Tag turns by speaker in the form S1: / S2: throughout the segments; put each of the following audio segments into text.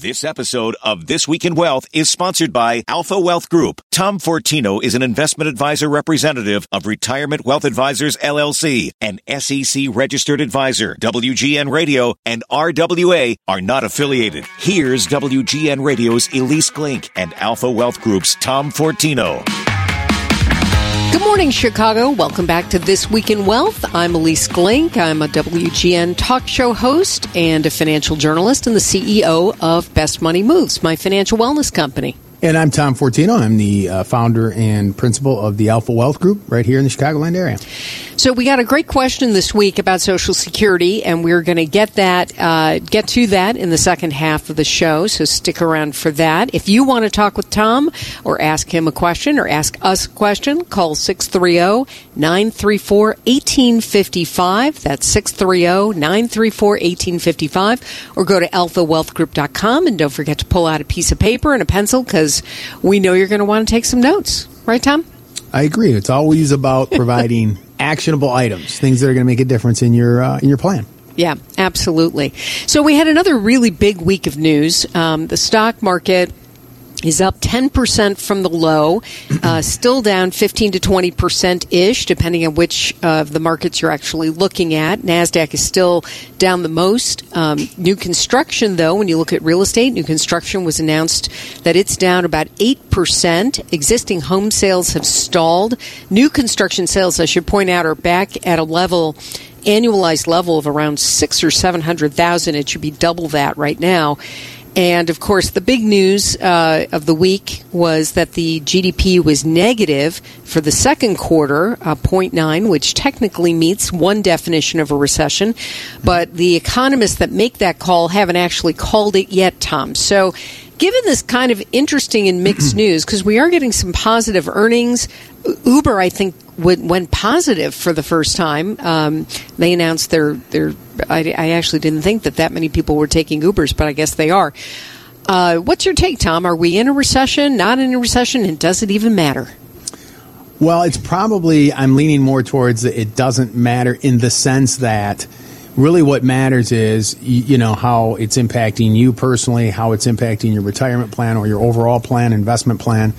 S1: This episode of This Week in Wealth is sponsored by Alpha Wealth Group. Tom Fortino is an investment advisor representative of Retirement Wealth Advisors LLC, an SEC registered advisor. WGN Radio and RWA are not affiliated. Here's WGN Radio's Ilyce Glink and Alpha Wealth Group's Tom Fortino.
S2: Good morning, Chicago. Welcome back to This Week in Wealth. I'm Ilyce Glink. I'm a WGN talk show host and a financial journalist and the CEO of Best Money Moves, my financial wellness company.
S3: And I'm Tom Fortino. I'm the uh, founder and principal of the Alpha Wealth Group right here in the Chicagoland area.
S2: So we got a great question this week about Social Security, and we're going to get that uh, get to that in the second half of the show. So stick around for that. If you want to talk with Tom or ask him a question or ask us a question, call 630-934-1855. That's 630-934-1855, or go to alphawealthgroup.com and don't forget to pull out a piece of paper and a pencil because we know you're going to want to take some notes, right, Tom?
S3: I agree. It's always about providing actionable items, things that are going to make a difference in your uh, in your plan.
S2: Yeah, absolutely. So we had another really big week of news. Um, the stock market is up 10% from the low, uh, still down 15 to 20% ish, depending on which of the markets you're actually looking at. NASDAQ is still down the most. Um, new construction, though, when you look at real estate, new construction was announced that it's down about 8%. Existing home sales have stalled. New construction sales, I should point out, are back at a level annualized level of around six or seven hundred thousand. It should be double that right now. And of course, the big news uh, of the week was that the GDP was negative for the second quarter, uh, 0.9, which technically meets one definition of a recession. But the economists that make that call haven't actually called it yet, Tom. So given this kind of interesting and mixed news, because we are getting some positive earnings, Uber, I think, went positive for the first time. Um, they announced their their. I, I, actually didn't think that that many people were taking Ubers, but I guess they are. Uh, what's your take, Tom? Are we in a recession? Not in a recession? And does it even matter?
S3: Well, it's probably I'm leaning more towards it doesn't matter in the sense that really what matters is you know how it's impacting you personally, how it's impacting your retirement plan or your overall plan, investment plan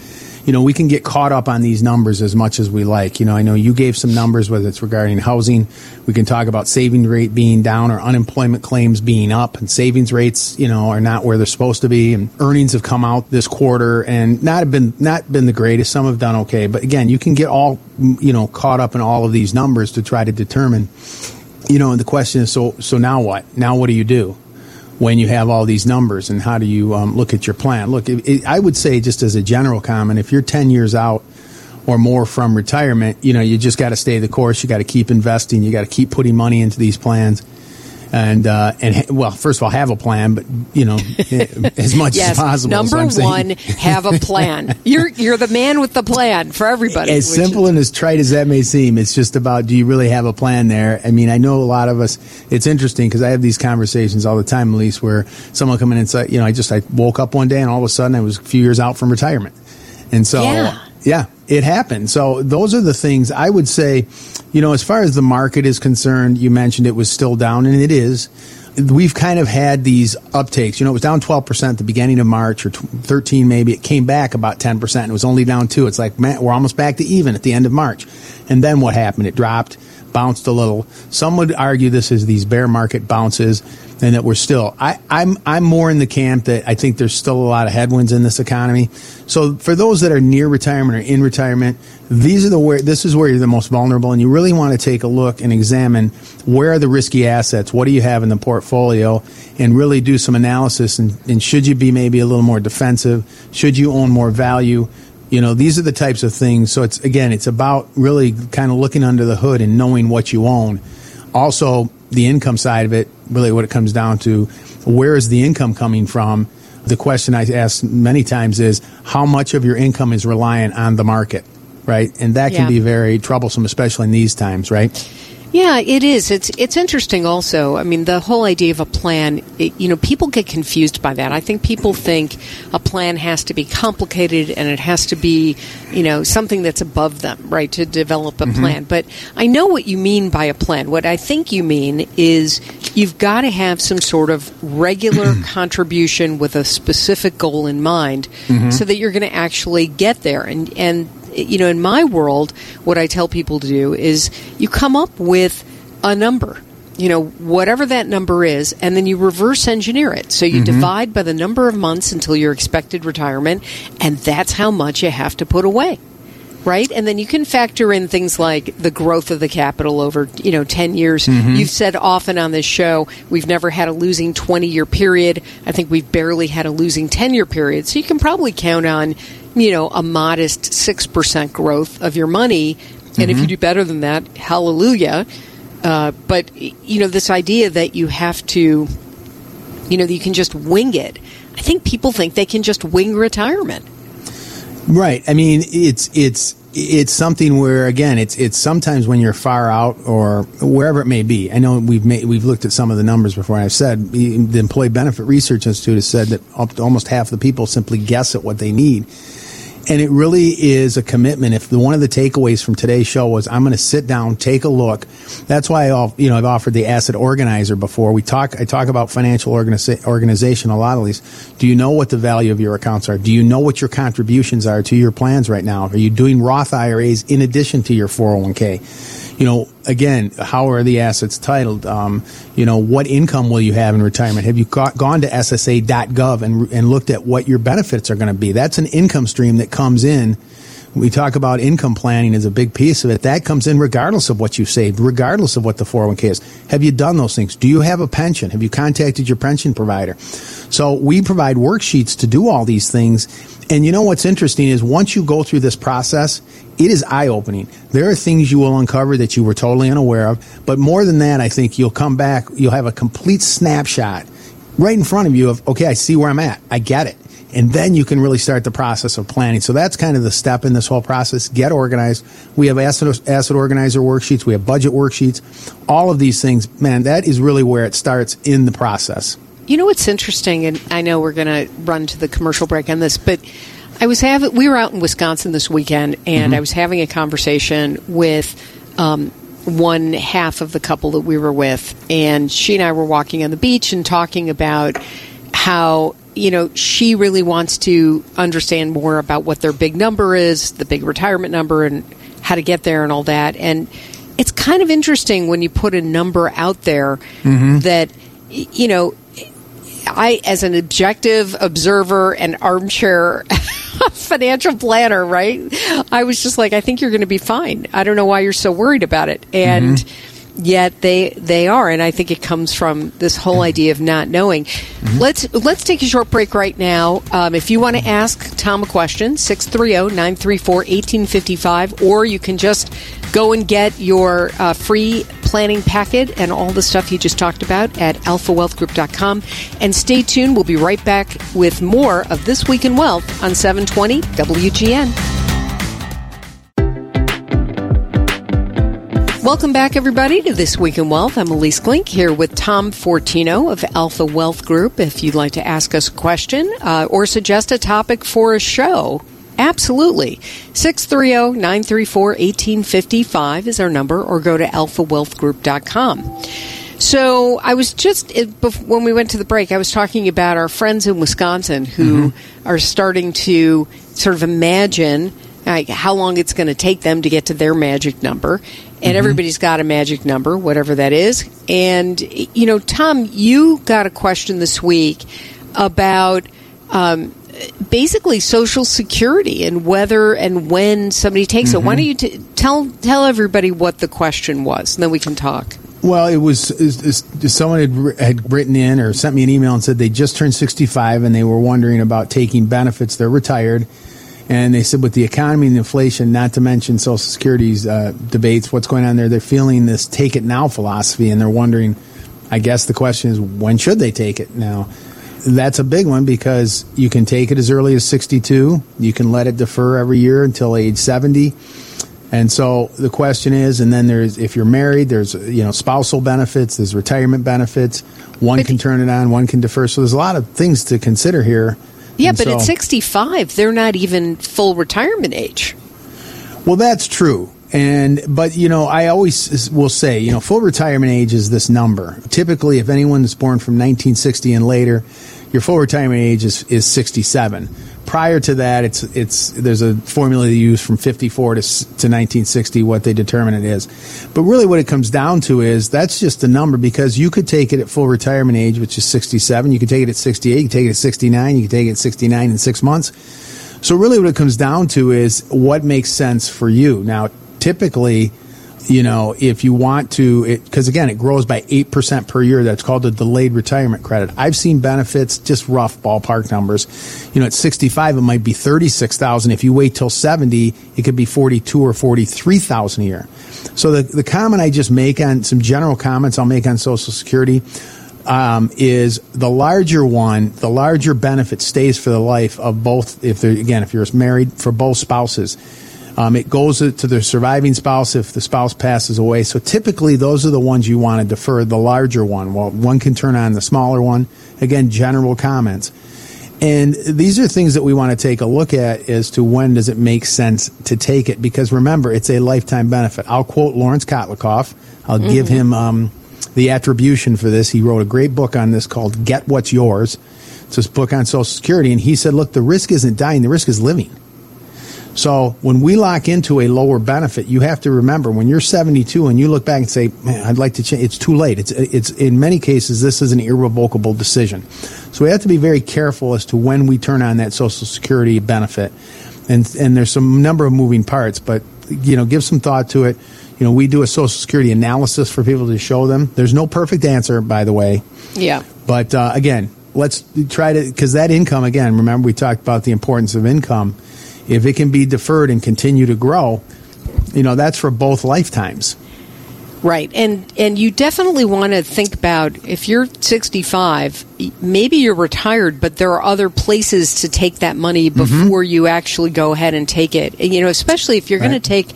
S3: you know, we can get caught up on these numbers as much as we like. You know, I know you gave some numbers, whether it's regarding housing. We can talk about saving rate being down or unemployment claims being up and savings rates, you know, are not where they're supposed to be. And earnings have come out this quarter and not have been, not been the greatest. Some have done okay. But again, you can get all, you know, caught up in all of these numbers to try to determine, you know, and the question is, so, so now what? Now what do you do? When you have all these numbers and how do you um, look at your plan? Look, it, it, I would say just as a general comment, if you're 10 years out or more from retirement, you know, you just got to stay the course. You got to keep investing. You got to keep putting money into these plans and uh, and well, first of all, have a plan, but you know, as much
S2: yes,
S3: as possible.
S2: Number one, have a plan. You're you're the man with the plan for everybody.
S3: As simple is- and as trite as that may seem, it's just about do you really have a plan there? I mean, I know a lot of us. It's interesting because I have these conversations all the time, Ilyce, where someone come in and say, you know, I just I woke up one day and all of a sudden I was a few years out from retirement, and so
S2: yeah,
S3: yeah it happened. So those are the things I would say you know, as far as the market is concerned, you mentioned it was still down, and it is. We've kind of had these uptakes. You know, it was down 12% at the beginning of March or 13 maybe. It came back about 10%. It was only down 2. It's like, man, we're almost back to even at the end of March. And then what happened? It dropped, bounced a little. Some would argue this is these bear market bounces and that we're still I, I'm I'm more in the camp that I think there's still a lot of headwinds in this economy. So for those that are near retirement or in retirement, these are the where this is where you're the most vulnerable and you really want to take a look and examine where are the risky assets, what do you have in the portfolio, and really do some analysis and, and should you be maybe a little more defensive, should you own more value? You know, these are the types of things. So it's again, it's about really kind of looking under the hood and knowing what you own. Also, the income side of it, really what it comes down to, where is the income coming from? The question I ask many times is how much of your income is reliant on the market, right? And that can
S2: yeah.
S3: be very troublesome, especially in these times, right?
S2: Yeah, it is. It's it's interesting. Also, I mean, the whole idea of a plan. It, you know, people get confused by that. I think people think a plan has to be complicated and it has to be, you know, something that's above them, right, to develop a mm-hmm. plan. But I know what you mean by a plan. What I think you mean is you've got to have some sort of regular contribution with a specific goal in mind, mm-hmm. so that you're going to actually get there. And and you know, in my world, what I tell people to do is you come up with a number you know, whatever that number is, and then you reverse engineer it. So you mm-hmm. divide by the number of months until your expected retirement, and that's how much you have to put away. Right? And then you can factor in things like the growth of the capital over, you know, 10 years. Mm-hmm. You've said often on this show, we've never had a losing 20 year period. I think we've barely had a losing 10 year period. So you can probably count on, you know, a modest 6% growth of your money. And mm-hmm. if you mm-hmm. do better than that, hallelujah. Uh, but, you know, this idea that you have to, you know, you can just wing it. I think people think they can just wing retirement.
S3: Right. I mean, it's, it's, it's something where again it's it's sometimes when you're far out or wherever it may be. I know we've made, we've looked at some of the numbers before. I've said the Employee Benefit Research Institute has said that almost half the people simply guess at what they need and it really is a commitment. If the, one of the takeaways from today's show was, I'm going to sit down, take a look. That's why I, you know, I've offered the asset organizer before. We talk, I talk about financial organiza- organization a lot of these. Do you know what the value of your accounts are? Do you know what your contributions are to your plans right now? Are you doing Roth IRAs in addition to your 401k? You know, again, how are the assets titled? Um, you know, what income will you have in retirement? Have you got, gone to SSA.gov and, and looked at what your benefits are going to be? That's an income stream that comes in. We talk about income planning as a big piece of it. That comes in regardless of what you've saved, regardless of what the 401k is. Have you done those things? Do you have a pension? Have you contacted your pension provider? So we provide worksheets to do all these things. And you know what's interesting is once you go through this process, it is eye opening. There are things you will uncover that you were totally unaware of. But more than that, I think you'll come back, you'll have a complete snapshot right in front of you of, okay, I see where I'm at. I get it. And then you can really start the process of planning. So that's kind of the step in this whole process. Get organized. We have asset, asset organizer worksheets. We have budget worksheets. All of these things, man, that is really where it starts in the process.
S2: You know what's interesting, and I know we're going to run to the commercial break on this, but I was having, we were out in Wisconsin this weekend, and mm-hmm. I was having a conversation with um, one half of the couple that we were with, and she and I were walking on the beach and talking about how you know she really wants to understand more about what their big number is, the big retirement number, and how to get there and all that. And it's kind of interesting when you put a number out there mm-hmm. that you know I, as an objective observer and armchair financial planner, right? I was just like, I think you're going to be fine. I don't know why you're so worried about it. And mm-hmm. yet they they are, and I think it comes from this whole idea of not knowing. Mm-hmm. Let's let's take a short break right now. Um, if you want to ask Tom a question, 630-934-1855, or you can just go and get your uh, free planning packet and all the stuff you just talked about at alphawealthgroup.com. And stay tuned. We'll be right back with more of This Week in Wealth on 720 WGN. Welcome back, everybody, to This Week in Wealth. I'm Ilyce Glink here with Tom Fortino of Alpha Wealth Group. If you'd like to ask us a question uh, or suggest a topic for a show, Absolutely. 630-934-1855 is our number or go to alphawealthgroup.com. So I was just when we went to the break, I was talking about our friends in Wisconsin who mm-hmm. are starting to sort of imagine like how long it's going to take them to get to their magic number. And mm-hmm. everybody's got a magic number, whatever that is. And you know, Tom, you got a question this week about um, basically Social Security and whether and when somebody takes mm-hmm. it. Why don't you t- tell tell everybody what the question was, and then we can talk.
S3: Well, it was, it was, someone had, had written in or sent me an email and said they just turned 65 and they were wondering about taking benefits. They're retired. And they said, with the economy and inflation, not to mention Social Security's uh, debates, what's going on there, they're feeling this take it now philosophy. And they're wondering, I guess the question is, when should they take it now? That's a big one because you can take it as early as 62. You can let it defer every year until age 70. And so the question is, and then there's if you're married, there's you know spousal benefits, there's retirement benefits. One
S2: But-
S3: can turn it on, one can defer. So there's a lot of things to consider here.
S2: Yeah,
S3: And
S2: but at 65, they're not even full retirement age.
S3: Well, that's true. And but you know, I always will say, you know, full retirement age is this number. Typically, if anyone is born from 1960 and later, your full retirement age is, is 67. Prior to that, it's it's there's a formula they use from 54 to to 1960 what they determine it is. But really, what it comes down to is that's just a number because you could take it at full retirement age, which is 67. You could take it at 68. You could take it at 69. You could take it at 69 in six months. So really, what it comes down to is what makes sense for you. Now, typically, you know, if you want to, because again, it grows by eight percent per year. That's called a delayed retirement credit. I've seen benefits, just rough ballpark numbers. You know, at sixty-five, it might be thirty-six thousand. If you wait till seventy, it could be forty-two or forty-three thousand a year. So the the comment I just make on some general comments I'll make on Social Security um, is the larger one, the larger benefit stays for the life of both. If they're again, if you're married, for both spouses, um, it goes to the surviving spouse if the spouse passes away. So typically, those are the ones you want to defer. The larger one, well, one can turn on the smaller one. Again, general comments. And these are things that we want to take a look at as to when does it make sense to take it. Because remember, it's a lifetime benefit. I'll quote Lawrence Kotlikoff. I'll give him um, the attribution for this. He wrote a great book on this called Get What's Yours. It's this book on Social Security. And he said, look, the risk isn't dying, the risk is living. So when we lock into a lower benefit, you have to remember when you're 72 and you look back and say, "Man, I'd like to change." It's too late. It's it's in many cases this is an irrevocable decision. So we have to be very careful as to when we turn on that Social Security benefit. And and there's some number of moving parts, but you know, give some thought to it. You know, we do a Social Security analysis for people to show them. There's no perfect answer, by the way.
S2: Yeah.
S3: But uh, again, let's try to because that income again. Remember, we talked about the importance of income. If it can be deferred and continue to grow, you know that's for both lifetimes.
S2: Right. And and you definitely want to think about if you're 65, maybe you're retired, but there are other places to take that money
S3: Mm-hmm.
S2: before you actually go ahead and take it. And, you know, especially if you're going to take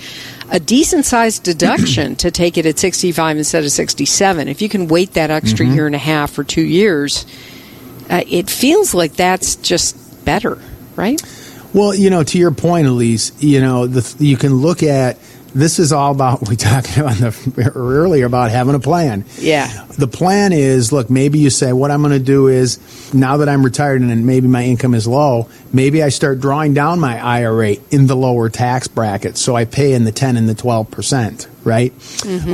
S2: a decent sized deduction to take it at 65 instead of 67. If you can wait that extra
S3: Mm-hmm.
S2: year and a half or 2 years, uh, it feels like that's just better, right?
S3: Well, you know, to your point, Ilyce, you know, the, you can look at this is all about we talked about the, earlier about having a plan.
S2: Yeah.
S3: The plan is look, maybe you say what I'm going to do is now that I'm retired and maybe my income is low, maybe I start drawing down my IRA in the lower tax bracket, so I pay in the 10 and the 12 percent, right?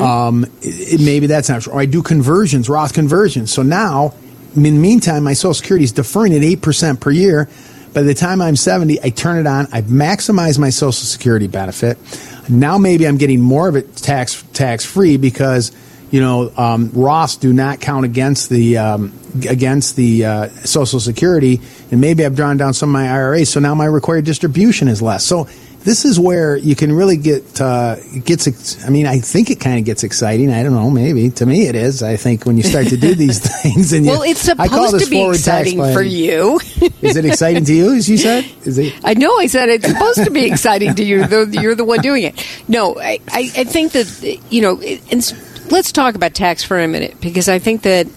S3: Um, it, maybe that's not true. Or I do conversions, Roth conversions. So now, in the meantime, my Social Security is deferring at eight percent per year. By the time I'm 70, I turn it on. I maximize my Social Security benefit. Now maybe I'm getting more of it tax tax free because you know um, Roths do not count against the um, against the uh, Social Security, and maybe I've drawn down some of my IRA, so now my required distribution is less. So this is where you can really get uh, gets. ex- I mean, I think it kind of gets exciting. I don't know. Maybe to me it is. I think when you start to do these things, and you,
S2: Well, it's supposed to be exciting for you.
S3: Is it exciting to you? As you said, is it?
S2: I know I said it's supposed to be exciting to you, though you're the one doing it. No, I, I, I think that, you know, and let's talk about tax for a minute, because I think that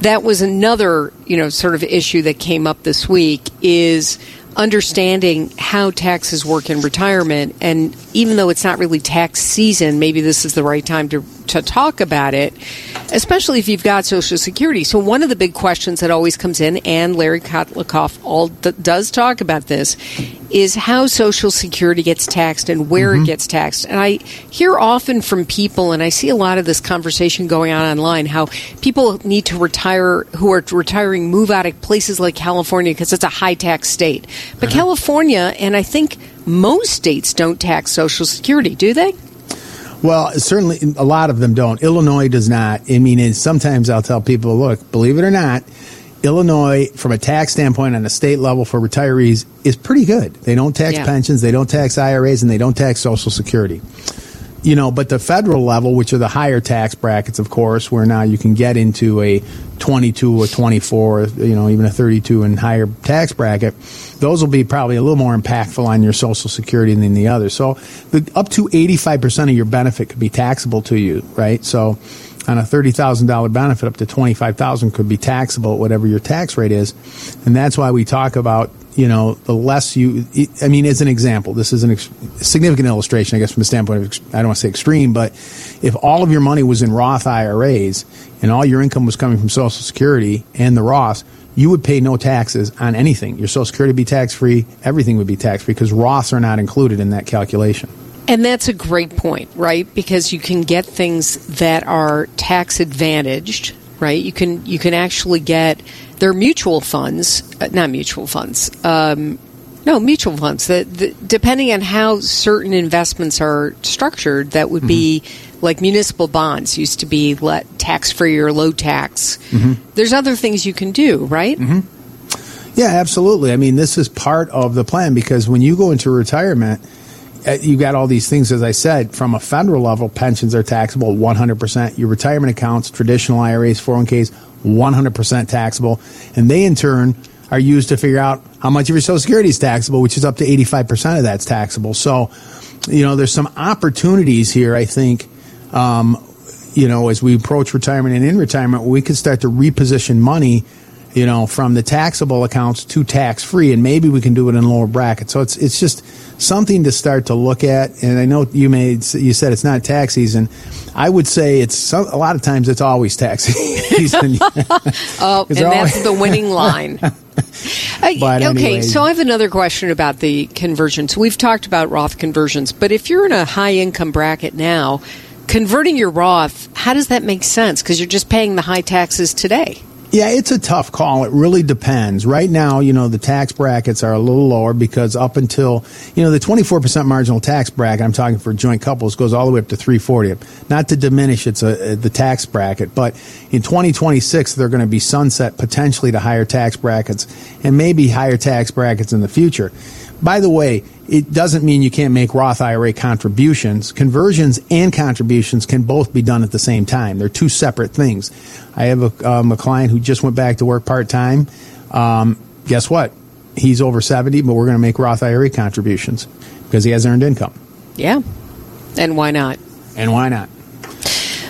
S2: that was another, you know, sort of issue that came up this week is understanding how taxes work in retirement. And even though it's not really tax season, maybe this is the right time to, to talk about it, especially if you've got Social Security. So one of the big questions that always comes in, and Larry Kotlikoff all d- does talk about this, is how Social Security gets taxed and where it mm-hmm. gets taxed. And I hear often from people, and I see a lot of this conversation going on online, how people need to retire, who are retiring, move out of places like California because it's a high tax state. But uh-huh. California, and I think most states don't tax Social Security, do they?
S3: Well, certainly a lot of them don't. Illinois does not. I mean, and sometimes I'll tell people, look, believe it or not, Illinois, from a tax standpoint on a state level for retirees, is pretty good. They don't tax
S2: Yeah.
S3: pensions, they don't tax IRAs, and they don't tax Social Security. You know, but the federal level, which are the higher tax brackets, of course, where now you can get into a 22 or 24, you know, even a 32 and higher tax bracket, those will be probably a little more impactful on your Social Security than the others. So the, up to 85% of your benefit could be taxable to you, right? So on a $30,000 benefit, up to 25000 could be taxable at whatever your tax rate is. And that's why we talk about you know, the less you, I mean, as an example, this is a ex- significant illustration, I guess, from the standpoint of, I don't want to say extreme, but if all of your money was in Roth IRAs and all your income was coming from Social Security and the Roth, you would pay no taxes on anything. Your Social Security would be tax free, everything would be tax free because Roths are not included in that calculation.
S2: And that's a great point, right? Because you can get things that are tax advantaged, right? You can you can actually get there are mutual funds, uh, not mutual funds. Um, no, mutual funds. That depending on how certain investments are structured, that would mm-hmm. be like municipal bonds used to be let tax free or low tax. Mm-hmm. There's other things you can do, right?
S3: Mm-hmm. Yeah, absolutely. I mean, this is part of the plan because when you go into retirement, you got all these things, as I said, from a federal level, pensions are taxable 100%. Your retirement accounts, traditional IRAs, 401ks, 100% taxable. And they, in turn, are used to figure out how much of your Social Security is taxable, which is up to 85% of that's taxable. So, you know, there's some opportunities here, I think, um, you know, as we approach retirement and in retirement, we can start to reposition money you know, from the taxable accounts to tax free, and maybe we can do it in lower brackets. So it's it's just something to start to look at. And I know you made you said it's not tax season. I would say it's a lot of times it's always tax season.
S2: oh, and that's the winning line. Uh, okay, so I have another question about the conversions. We've talked about Roth conversions, but if you're in a high income bracket now, converting your Roth, how does that make sense? Because you're just paying the high taxes today.
S3: Yeah, it's a tough call. It really depends. Right now, you know, the tax brackets are a little lower because up until, you know, the 24% marginal tax bracket, I'm talking for joint couples, goes all the way up to 340. Not to diminish it's a, uh, the tax bracket, but in 2026, they're going to be sunset potentially to higher tax brackets and maybe higher tax brackets in the future. By the way, it doesn't mean you can't make Roth IRA contributions. Conversions and contributions can both be done at the same time. They're two separate things. I have a, um, a client who just went back to work part time. Um, guess what? He's over 70, but we're going to make Roth IRA contributions because he has earned income.
S2: Yeah. And why not?
S3: And why not?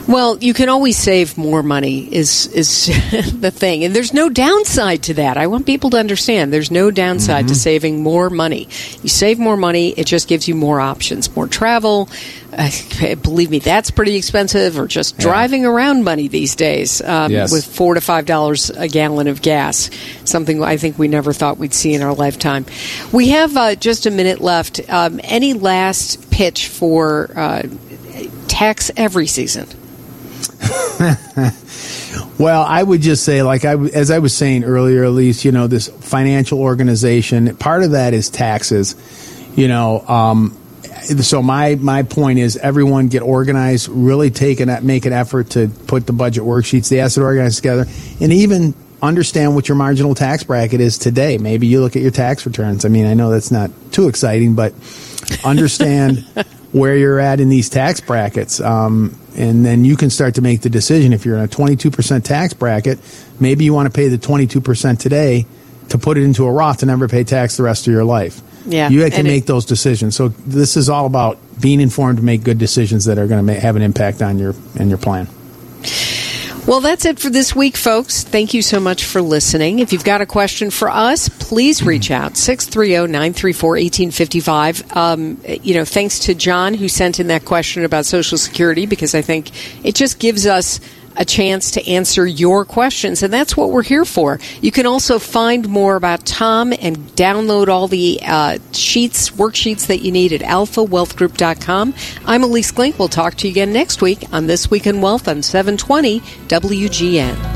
S2: Well, you can always save more money is is the thing. And there's no downside to that. I want people to understand there's no downside mm-hmm. to saving more money. You save more money, it just gives you more options, more travel. Uh, believe me, that's pretty expensive or just yeah. driving around money these days um, yes. with 4 to 5 dollars a gallon of gas. Something I think we never thought we'd see in our lifetime. We have uh, just a minute left. Um, any last pitch for uh, tax every season?
S3: well, I would just say, like I, as I was saying earlier, at least you know this financial organization. Part of that is taxes. You know, um, so my my point is, everyone get organized. Really take an make an effort to put the budget worksheets, the asset organized together, and even understand what your marginal tax bracket is today. Maybe you look at your tax returns. I mean, I know that's not too exciting, but understand where you're at in these tax brackets. Um, and then you can start to make the decision if you're in a 22% tax bracket, maybe you want to pay the 22% today to put it into a Roth to never pay tax the rest of your life.
S2: Yeah,
S3: you can make it, those decisions. So this is all about being informed to make good decisions that are going to have an impact on your and your plan.
S2: Well, that's it for this week, folks. Thank you so much for listening. If you've got a question for us, please reach out 630-934-1855. Um, you know, thanks to John who sent in that question about Social Security because I think it just gives us a chance to answer your questions, and that's what we're here for. You can also find more about Tom and download all the uh, sheets, worksheets that you need at alphawealthgroup.com. I'm Ilyce Glink. We'll talk to you again next week on This Week in Wealth on 720 WGN.